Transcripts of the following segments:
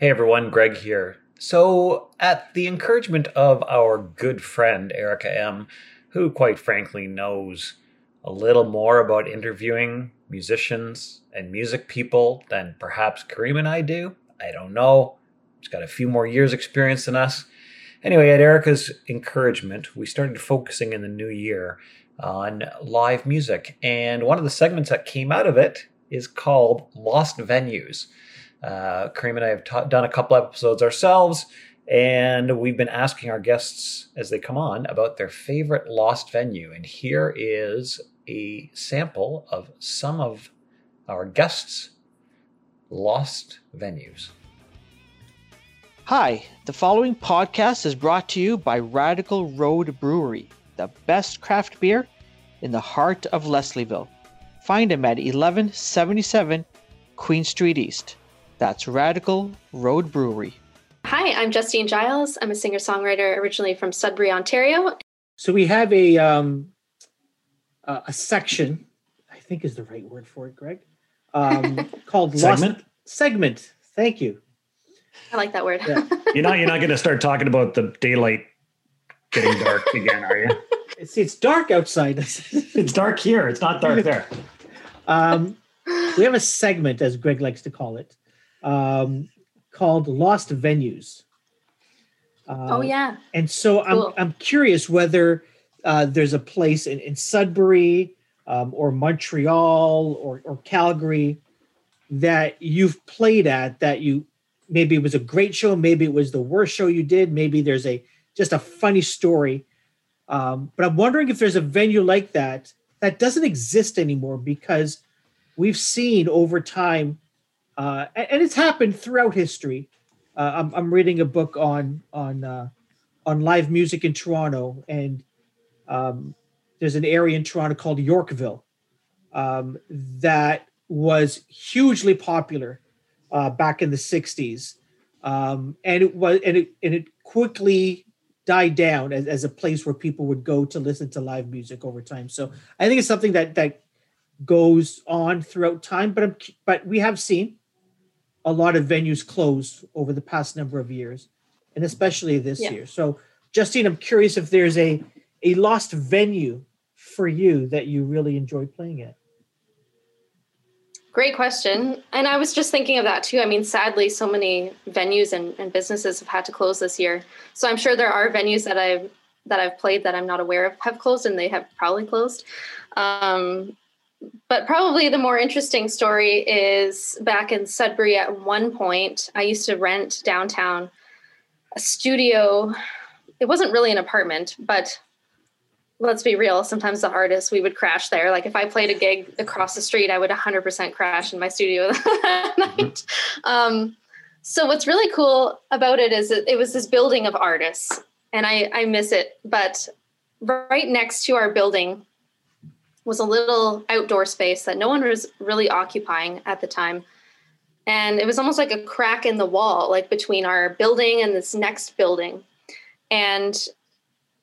Hey everyone, Greg here. So, at the encouragement of our good friend Erica M., who quite frankly knows a little more about interviewing musicians and music people than perhaps Kareem and I do, I don't know. She's got a few more years' experience than us. Anyway, at Erica's encouragement, we started focusing in the new year on live music. And one of the segments that came out of it is called Lost Venues. Uh, Kareem and I have ta- done a couple episodes ourselves, and we've been asking our guests as they come on about their favorite lost venue. And here is a sample of some of our guests' lost venues. Hi, the following podcast is brought to you by Radical Road Brewery, the best craft beer in the heart of Leslieville. Find them at 1177 Queen Street East. That's Radical Road Brewery. Hi, I'm Justine Giles. I'm a singer songwriter originally from Sudbury, Ontario. So we have a um, uh, a section, I think is the right word for it, Greg, um, called Segment? Lost Segment. Thank you. I like that word. Yeah. You're not you're not going to start talking about the daylight getting dark again, are you? See, it's dark outside. It's dark here. It's not dark there. um, we have a segment, as Greg likes to call it, um, called Lost Venues. Uh, oh yeah. And so Cool. I'm I'm curious whether uh, there's a place in, in Sudbury um, or Montreal or, or Calgary that you've played at that you maybe it was a great show, maybe it was the worst show you did, maybe there's a just a funny story. Um, but I'm wondering if there's a venue like that that doesn't exist anymore because we've seen over time, uh, and, it's happened throughout history. Uh, I'm, I'm reading a book on on uh, on live music in Toronto, and um, there's an area in Toronto called Yorkville um, that was hugely popular uh, back in the '60s, um, and it was and it and it quickly died down as, as a place where people would go to listen to live music over time. So I think it's something that that goes on throughout time, but I'm, but we have seen a lot of venues closed over the past number of years, and especially this Yeah. year. So, Justine, I'm curious if there's a a lost venue for you that you really enjoy playing at. Great question. And I was just thinking of that too. I mean, sadly, so many venues and, and businesses have had to close this year. So I'm sure there are venues that I've that I've played that I'm not aware of have closed, and they have probably closed. Um, but probably the more interesting story is back in Sudbury. At one point, I used to rent downtown a studio. It wasn't really an apartment, but let's be real sometimes the artists we would crash there like if i played a gig across the street i would 100% crash in my studio that night um, so what's really cool about it is it was this building of artists and I, I miss it but right next to our building was a little outdoor space that no one was really occupying at the time and it was almost like a crack in the wall like between our building and this next building and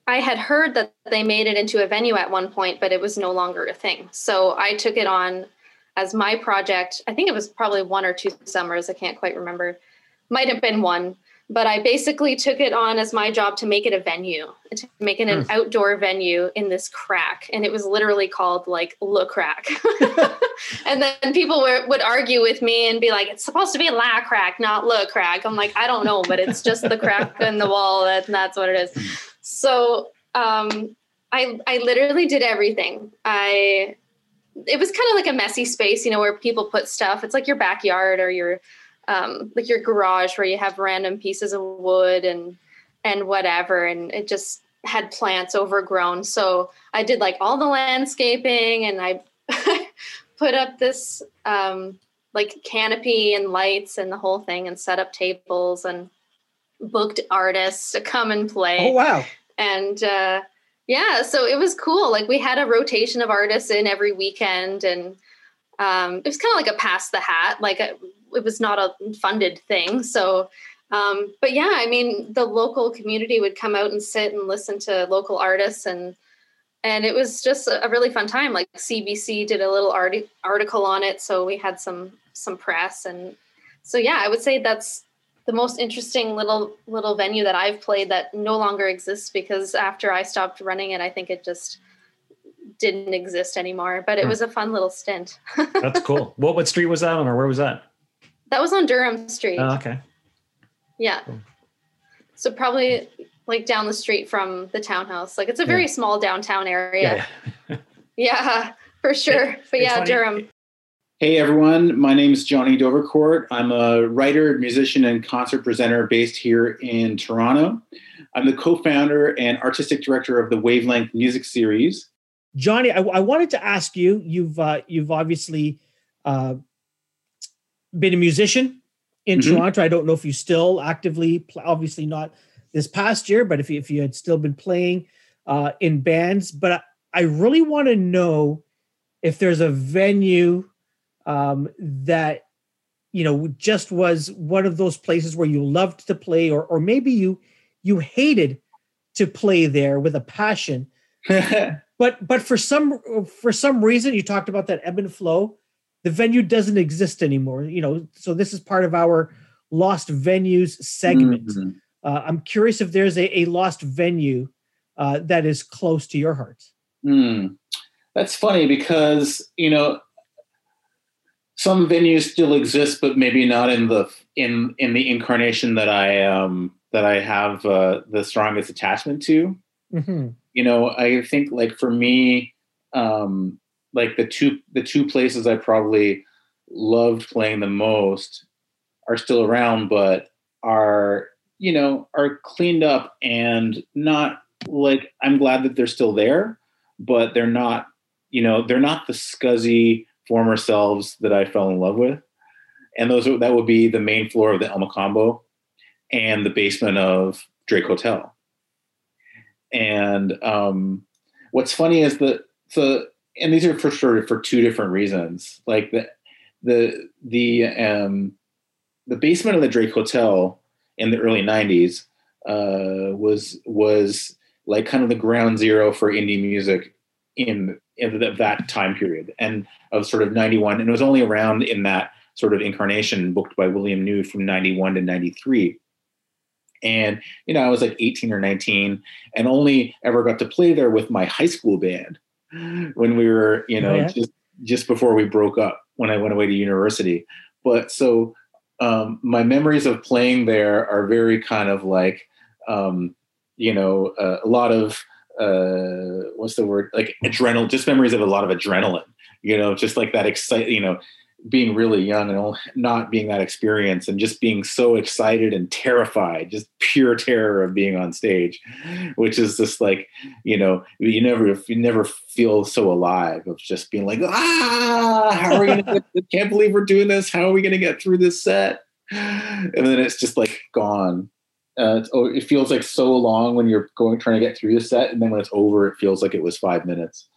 I had heard that they made it into a venue at one point, but it was no longer a thing. So I took it on as my project. I think it was probably one or two summers. I can't quite remember. Might have been one. But I basically took it on as my job to make it a venue, to make it an outdoor venue in this crack. And it was literally called like Le Crack. and then people were, would argue with me and be like, it's supposed to be La Crack, not Le Crack. I'm like, I don't know, but it's just the crack in the wall. And that's what it is. So um, I I literally did everything. I it was kind of like a messy space, you know, where people put stuff. It's like your backyard or your um, like your garage where you have random pieces of wood and and whatever, and it just had plants overgrown. So I did like all the landscaping, and I put up this um, like canopy and lights and the whole thing, and set up tables and booked artists to come and play Oh wow! and uh, yeah so it was cool like we had a rotation of artists in every weekend and um, it was kind of like a pass the hat like a, it was not a funded thing so um, but yeah i mean the local community would come out and sit and listen to local artists and and it was just a really fun time like cbc did a little arti- article on it so we had some some press and so yeah i would say that's the most interesting little little venue that I've played that no longer exists because after I stopped running it, I think it just didn't exist anymore. But it Hmm. was a fun little stint. That's cool. what what street was that on, or where was that? That was on Durham Street. Oh, okay. yeah. cool. So probably like down the street from the townhouse. Like it's a very Yeah. small downtown area. Yeah. Yeah, for sure. But yeah, funny- Durham. Hey everyone, my name is Johnny Dovercourt. I'm a writer, musician, and concert presenter based here in Toronto. I'm the co founder and artistic director of the Wavelength Music Series. Johnny, I, I wanted to ask you. You've uh, you've obviously uh, been a musician in Mhm. Toronto. I don't know if you still actively, obviously not this past year, but if you, if you had still been playing uh, in bands. But I, I really want to know if there's a venue um, that you know just was one of those places where you loved to play, or or maybe you you hated to play there with a passion but but for some for some reason you talked about that ebb and flow the venue doesn't exist anymore you know so this is part of our lost venues segment Mhm. uh, i'm curious if there's a, a lost venue uh, that is close to your heart Hmm. That's funny because you know some venues still exist, but maybe not in the in in the incarnation that I um that I have uh, the strongest attachment to. Mhm. you know i think like for me um like the two the two places i probably loved playing the most are still around but are you know are cleaned up and not like i'm glad that they're still there but they're not you know they're not the scuzzy former selves that i fell in love with. And those are, that would be the main floor of the El Mocambo and the basement of Drake Hotel. And um, what's funny is that the and these are for sure for two different reasons. Like the the the um, the basement of the Drake Hotel in the early '90s uh, was was like kind of the ground zero for indie music in in th- that time period and of sort of 91 and it was only around in that sort of incarnation booked by william new from 91 to 93 and you know i was like 18 or 19 and only ever got to play there with my high school band when we were you know Oh, yeah? just just before we broke up when i went away to university but so um, my memories of playing there are very kind of like um, you know uh, a lot of uh, what's the word like adrenaline just memories of a lot of adrenaline you know just like that excite you know being really young and not being that experienced and just being so excited and terrified just pure terror of being on stage which is just like you know you never you never feel so alive of just being like ah how are we gonna can't believe we're doing this. How are we gonna get through this set? And then it's just like gone. Uh, oh, it feels like so long when you're going trying to get through the set and then when it's over it feels like it was five minutes.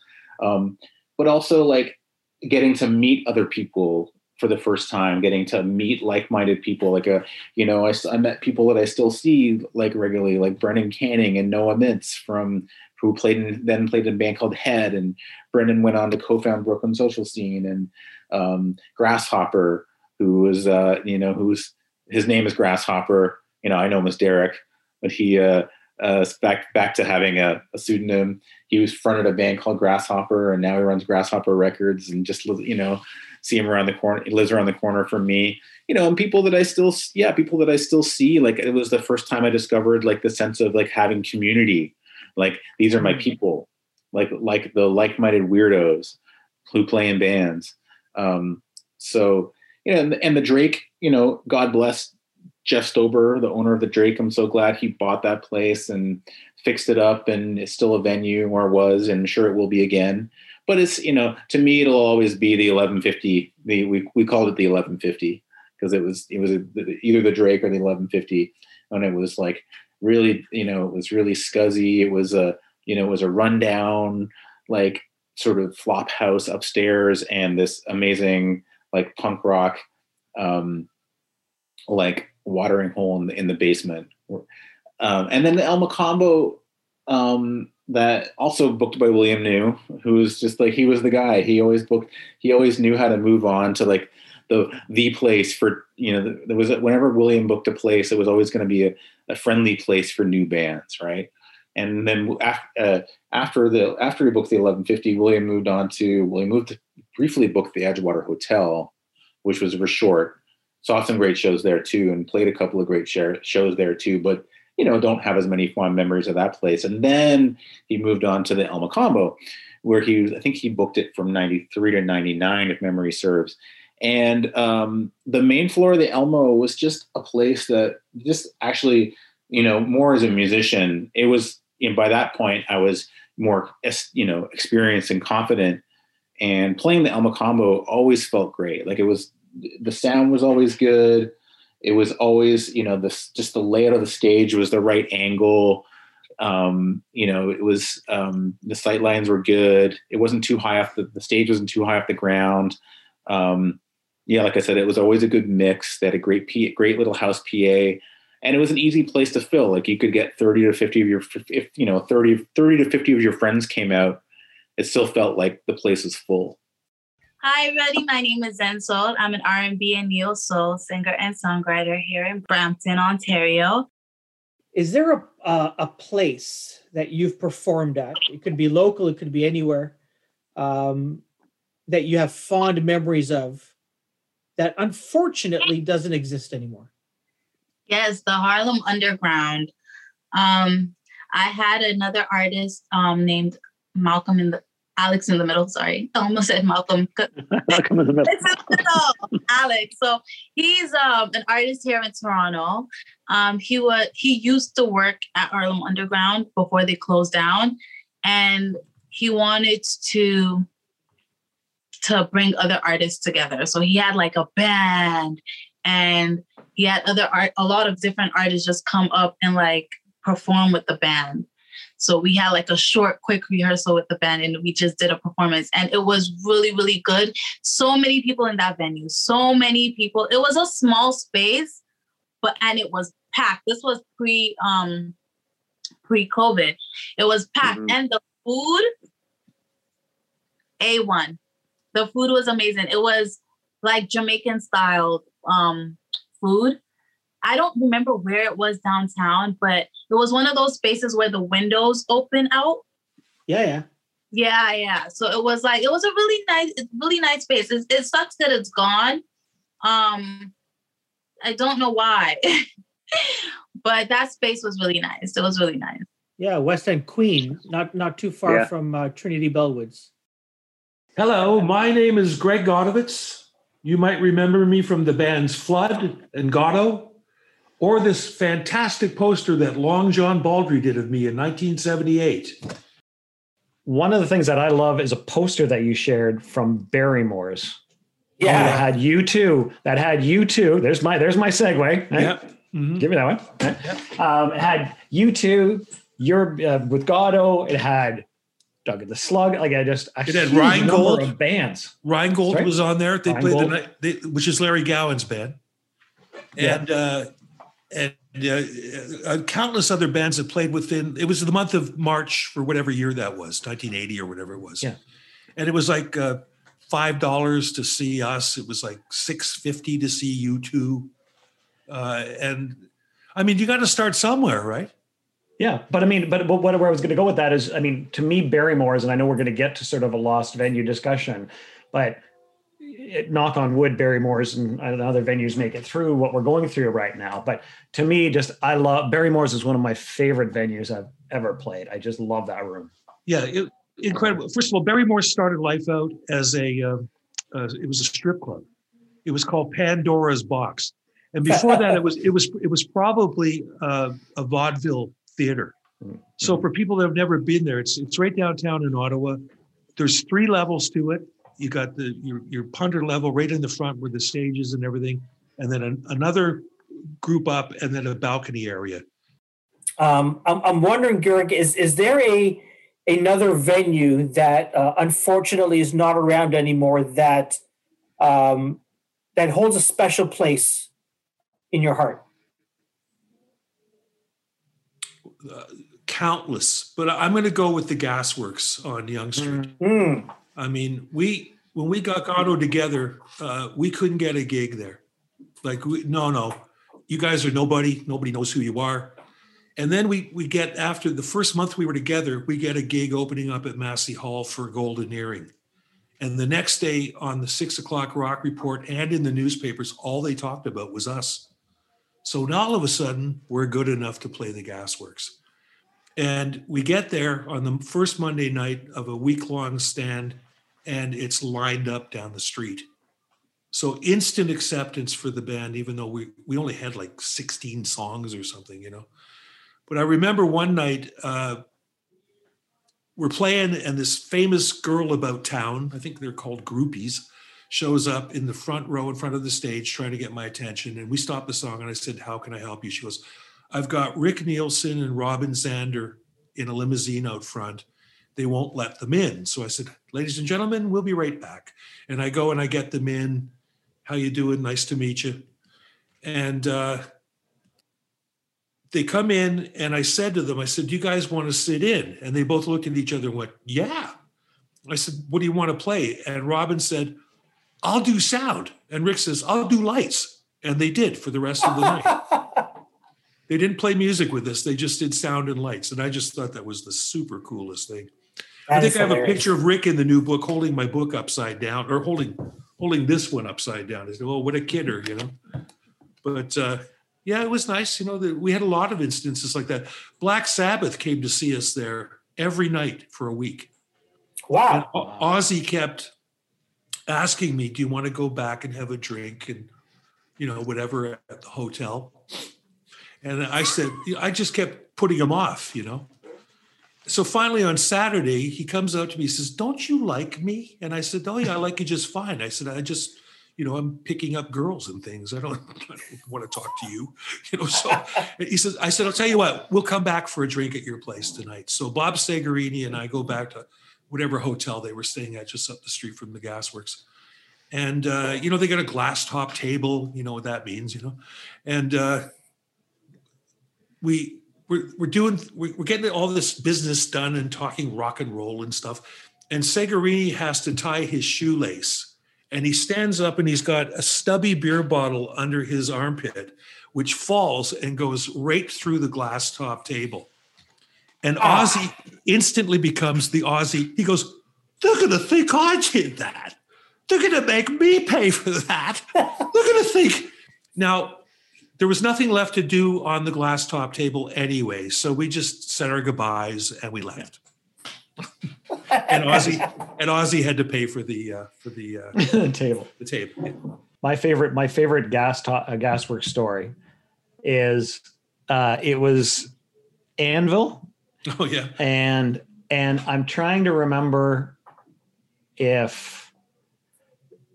Um, but also like getting to meet other people for the first time getting to meet like-minded people like a you know I, I met people that i still see like regularly like brendan canning and noah mintz from who played in, then played in a band called head and brendan went on to co-found broken social scene and um, grasshopper who was uh, you know who's his name is grasshopper. You know i know him as derek but he uh, uh, back back to having a, a pseudonym. He was fronted a band called grasshopper and now he runs grasshopper records and just you know see him around the corner he lives around the corner from me. You know and people that i still yeah people that i still see like it was the first time i discovered like the sense of like having community. Like these are my people. Like like the like-minded weirdos who play in bands. Um so you know and, and the drake you know god bless jeff stober the owner of the drake i'm so glad he bought that place and fixed it up and it's still a venue or was and sure it will be again. But it's you know to me it'll always be the 1150 the we, we called it the 1150 because it was it was a, either the drake or the 1150 and it was like really you know it was really scuzzy. It was a you know it was a rundown like sort of flop house upstairs and this amazing like punk rock um like watering hole in the, in the basement um, and then the El Mocambo um, that also booked by William New, who was just like he was the guy. He always booked. He always knew how to move on to like the the place for you know there was whenever William booked a place, it was always going to be a, a friendly place for new bands, right? And then uh, after the after he booked the 1150, William moved on to he moved to briefly booked the Edgewater Hotel, which was for short. Saw some great shows there too, and played a couple of great share, shows there too. But you know, don't have as many fond memories of that place. And then he moved on to the El Combo, where he I think he booked it from 93 to 99, if memory serves. And um, the main floor of the Elmo was just a place that just actually, you know, more as a musician, it was, you know, by that point, I was more, you know, experienced and confident. And playing the El combo always felt great. Like it was, the sound was always good. It was always you know this just the layout of the stage was the right angle. Um, you know it was um, the sight lines were good. It wasn't too high off the, the stage wasn't too high off the ground. Um, yeah like i said it was always a good mix. They had a great P, great little house pa and it was an easy place to fill. Like you could get 30 to 50 of your if you know 30 30 to 50 of your friends came out it still felt like the place was full Hi, everybody. My name is Zen Soul. I'm an R&B and neo soul singer and songwriter here in Brampton, Ontario. Is there a uh, a place that you've performed at? It could be local. It could be anywhere. Um, that you have fond memories of that unfortunately doesn't exist anymore. Yes, the Harlem Underground. Um, I had another artist um, named Malcolm in the Alex in the middle. Sorry, I almost said Malcolm. Malcolm in the middle. It's in the middle. Alex. So he's um, an artist here in Toronto. Um, he was he used to work at Harlem Underground before they closed down, and he wanted to to bring other artists together. So he had like a band, and he had other art, a lot of different artists just come up and like perform with the band. So we had like a short, quick rehearsal with the band and we just did a performance. And it was really, really good. So many people in that venue, so many people. It was a small space, but and it was packed. This was pre um pre-COVID. It was packed. Mm-hmm. And the food, A1. The food was amazing. It was like Jamaican style um food. I don't remember where it was downtown, but it was one of those spaces where the windows open out. Yeah, yeah. Yeah, yeah. So it was like it was a really nice, really nice space. It, it sucks that it's gone. Um, I don't know why, but that space was really nice. It was really nice. Yeah, West End Queen, not not too far yeah. from uh, Trinity Bellwoods. Hello, my name is Greg Godovitz. You might remember me from the bands Fludd and Goddo or this fantastic poster that Long John Baldry did of me in 1978. One of the things that I love is a poster that you shared from Barrymore's. Yeah, oh, that had you two. That had you two. There's my there's my segue. Right? Yeah. Mm-hmm. Give me that one. Right? Um, it had you two. You're uh, with Goddo. It had Doug the Slug. Like I just it had Rheingold of bands. Rheingold right? was on there. They Rheingold. played the night, they, which is Larry Gowan's band, and yeah. uh, and uh, uh, countless other bands that played within. It was the month of March for whatever year that was, 1980 or whatever it was. Yeah, and it was like uh, five dollars to see us. It was like six fifty to see you two. uh, and I mean, you got to start somewhere, right? Yeah, but I mean, but, but where I was going to go with that is, I mean, to me, Barrymore's, and I know we're going to get to sort of a lost venue discussion, but knock on wood, Barrymore's and, and other venues make it through what we're going through right now. But to me, just I love Barrymore's is one of my favorite venues I've ever played. I just love that room. Yeah, it, incredible. First of all, Barrymore started life out as a uh, uh, it was a strip club. It was called Pandora's Box, and before that, it was it was it was probably uh, a vaudeville theater. Mm-hmm. So for people that have never been there, it's it's right downtown in Ottawa. There's three levels to it you got the your, your punter level right in the front where the stage is and everything, and then an, another group up, and then a balcony area. Um, I'm, I'm wondering, Georg, is is there a another venue that uh, unfortunately is not around anymore that um, that holds a special place in your heart? Uh, countless, but I'm going to go with the Gasworks on Yonge Street. Mm. I mean, we when we got Goddo together, uh, we couldn't get a gig there. Like, we, no, no, you guys are nobody. Nobody knows who you are. And then we we get after the first month we were together, we get a gig opening up at Massey Hall for Golden Earring. And the next day on the six o'clock rock report and in the newspapers, all they talked about was us. So now all of a sudden, we're good enough to play the Gasworks. And we get there on the first Monday night of a week long stand, and it's lined up down the street. So instant acceptance for the band, even though we, we only had like 16 songs or something, you know. But I remember one night uh, we're playing, and this famous girl about town, I think they're called groupies, shows up in the front row in front of the stage trying to get my attention. And we stopped the song, and I said, How can I help you? She goes, I've got Rick Nielsen and Robin Zander in a limousine out front. They won't let them in. So I said, Ladies and gentlemen, we'll be right back. And I go and I get them in. How you doing? Nice to meet you. And uh, they come in and I said to them, I said, Do you guys want to sit in? And they both looked at each other and went, Yeah. I said, What do you want to play? And Robin said, I'll do sound. And Rick says, I'll do lights. And they did for the rest of the night. They didn't play music with this. they just did sound and lights. And I just thought that was the super coolest thing. I think I have a picture of Rick in the new book holding my book upside down or holding holding this one upside down. He's oh, what a kidder, you know. But uh, yeah, it was nice. You know, that we had a lot of instances like that. Black Sabbath came to see us there every night for a week. Wow. O- Ozzy kept asking me, "Do you want to go back and have a drink and you know whatever at the hotel?" And I said, I just kept putting him off, you know. So finally on Saturday, he comes up to me, he says, Don't you like me? And I said, Oh, yeah, I like you just fine. I said, I just, you know, I'm picking up girls and things. I don't, I don't want to talk to you. You know, so he says, I said, I'll tell you what, we'll come back for a drink at your place tonight. So Bob Segarini and I go back to whatever hotel they were staying at just up the street from the gasworks. And uh, you know, they got a glass top table, you know what that means, you know. And uh we we're, we're doing we're, getting all this business done and talking rock and roll and stuff. And Segarini has to tie his shoelace and he stands up and he's got a stubby beer bottle under his armpit which falls and goes right through the glass top table. And Ah. Ozzy instantly becomes the Aussie he goes they're going to think I did that. They're going to make me pay for that. They're going to think now there was nothing left to do on the glass top table anyway, so we just said our goodbyes and we left. and Ozzy and Ozzy had to pay for the uh, for the uh, the table. the table. my favorite my favorite gas to- uh, gasworks story is uh it was anvil Oh yeah, and and i'm trying to remember if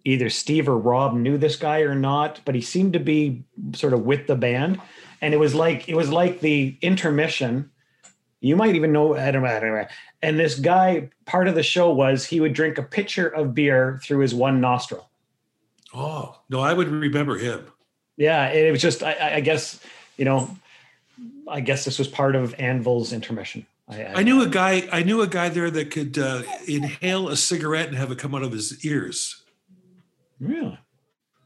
either steve or rob knew this guy or not but he seemed to be sort of with the band and it was like it was like the intermission you might even know i don't know, I don't know and this guy part of the show was he would drink a pitcher of beer through his one nostril Oh no, I would remember him. Yeah, it was just I- I, I guess you know, I guess this was part of Anvil's intermission. I, I knew a guy. I knew a guy there that could uh, inhale a cigarette and have it come out of his ears. Really?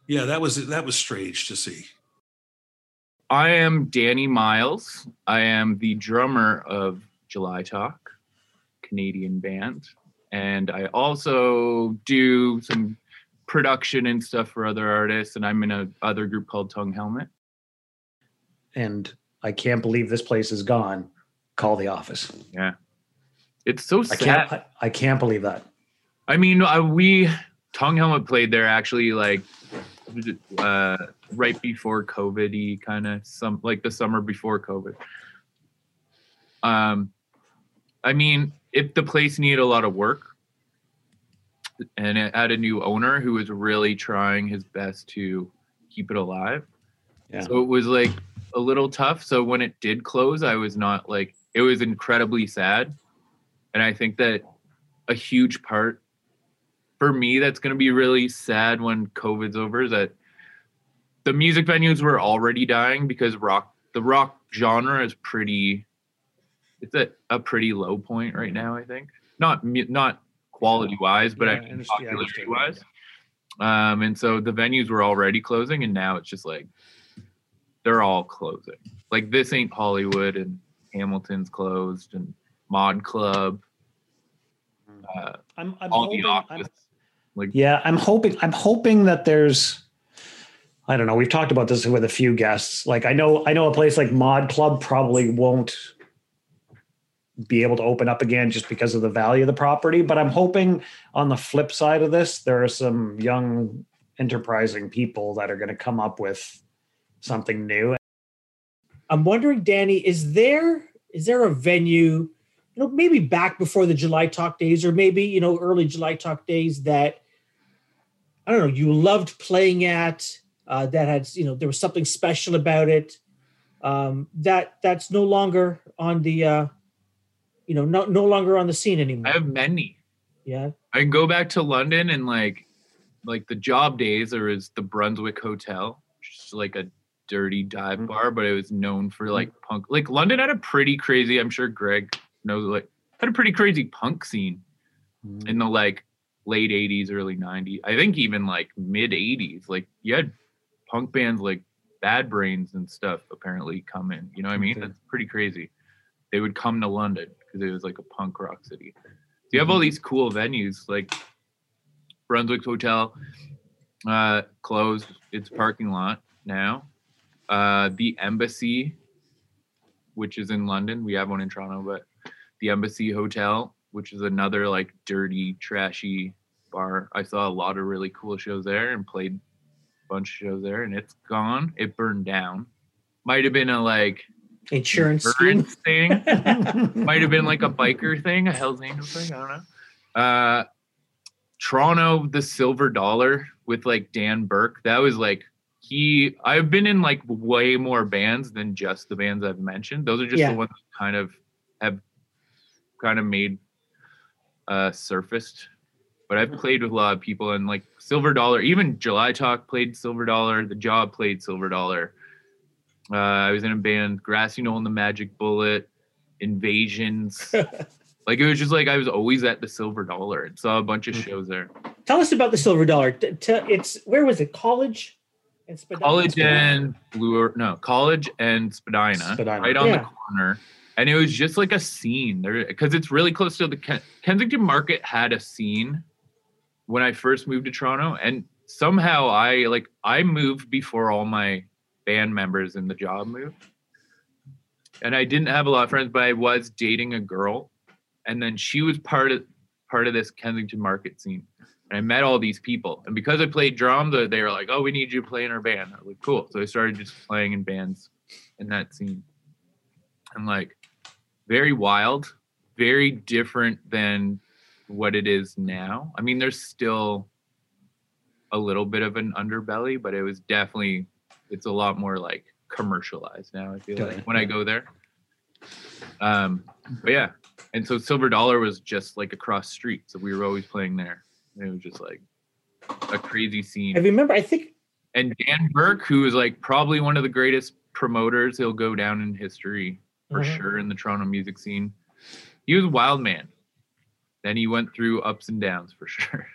Yeah, that was that was strange to see. I am Danny Miles. I am the drummer of July Talk, Canadian band, and I also do some production and stuff for other artists. And I'm in a other group called Tongue Helmet. And I can't believe this place is gone. Call the office. Yeah, it's so I sad. can't. I, I can't believe that. I mean, uh, we Tongue Helmet played there actually like uh, right before COVID, kind of some like the summer before COVID. Um, I mean, if the place needed a lot of work, and it had a new owner who was really trying his best to keep it alive, Yeah. so it was like a little tough. So when it did close, I was not like it was incredibly sad, and I think that a huge part for me that's going to be really sad when COVID's over is that the music venues were already dying because rock the rock genre is pretty it's at a pretty low point right now. I think not not quality wise, but Yeah, I I mean understand- popularity understand. wise. Um, and so the venues were already closing, and now it's just like they're all closing. Like this ain't Hollywood, and Hamilton's closed, and Mod Club, uh, I'm, I'm all hoping, the I'm- office. Like Yeah, I'm hoping I'm hoping that there's I don't know, we've talked about this with a few guests. Like I know I know a place like Mod Club probably won't be able to open up again just because of the value of the property, but I'm hoping on the flip side of this there are some young enterprising people that are going to come up with something new. I'm wondering, Danny, is there is there a venue, you know, maybe back before the July Talk days, or maybe you know early July Talk days that I don't know you loved playing at uh, that had you know there was something special about it. Um, that that's no longer on the uh, you know no no longer on the scene anymore. I have many. yeah, I can go back to London and like like the job days there was the Brunswick Hotel, just like a dirty dive bar, but it was known for like punk like London had a pretty crazy, I'm sure Greg knows like had a pretty crazy punk scene. In the like late 80s, early 90s. I think even like mid 80s. Like you had punk bands like Bad Brains and stuff apparently come in. You know what I mean? That's pretty crazy. They would come to London because it was like a punk rock city. So you have all these cool venues like Brunswick Hotel, uh, closed its parking lot now. Uh, the Embassy, which is in London, we have one in Toronto, but the Embassy Hotel, which is another like dirty, trashy bar. I saw a lot of really cool shows there and played a bunch of shows there, and it's gone. It burned down. Might have been a like insurance insurance thing. Might have been like a biker thing, a Hell's Angels thing. I don't know. Uh, Toronto, the Silver Dollar with like Dan Burke. That was like he. I've been in like way more bands than just the bands I've mentioned. Those are just Yeah. the ones that kind of have kind of made uh surfaced. But I've played with a lot of people and like Silver Dollar, even July Talk played Silver Dollar, The Job played Silver Dollar. Uh, I was in a band, Grassy Knoll and the Magic Bullet, Invasions. like it was just like I was always at the Silver Dollar and saw a bunch of shows there. Tell us about the Silver Dollar. T- t- it's where was it? College and Spadina? College and Blue, no, College and Spadina, Spadina. right on Yeah. the corner. And it was just like a scene there because it's really close to the Ken- Kensington Market had a scene when I first moved to Toronto, and somehow I like I moved before all my band members in the job moved, and I didn't have a lot of friends, but I was dating a girl, and then she was part of part of this Kensington Market scene, and I met all these people, and because I played drums, uh, they were like, "Oh, we need you to play in our band." I was like, "Cool," so I started just playing in bands in that scene, and like very wild, very different than what it is now. I mean, there's still a little bit of an underbelly, but it was definitely it's a lot more like commercialized now. I feel Got like when I go there. Um, but yeah, and so Silver Dollar was just like across street, so we were always playing there. And it was just like a crazy scene. I remember. I think and Dan Burke, who is like probably one of the greatest promoters, he'll go down in history for Mhm. sure in the Toronto music scene. He was a wild man. Then he went through ups and downs for sure,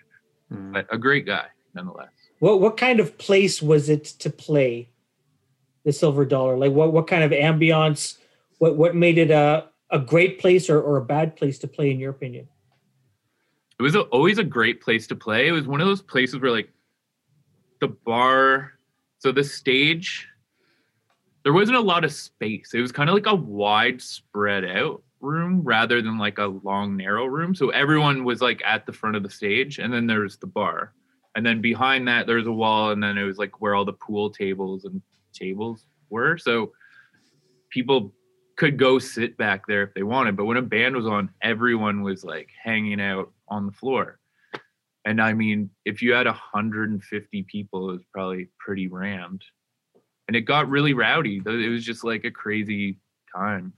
Mm. but a great guy nonetheless. what what kind of place was it to play the Silver Dollar? Like what what kind of ambiance? What what made it a a great place or, or a bad place to play in your opinion? It was a, always a great place to play. It was one of those places where like the bar, so the stage, there wasn't a lot of space. It was kind of like a wide spread out room rather than like a long narrow room. So everyone was like at the front of the stage and then there's the bar. And then behind that there's a wall and then it was like where all the pool tables and tables were. So people could go sit back there if they wanted, but when a band was on, everyone was like hanging out on the floor. And I mean, if you had 150 people, it was probably pretty rammed. And it got really rowdy. It was just like a crazy time.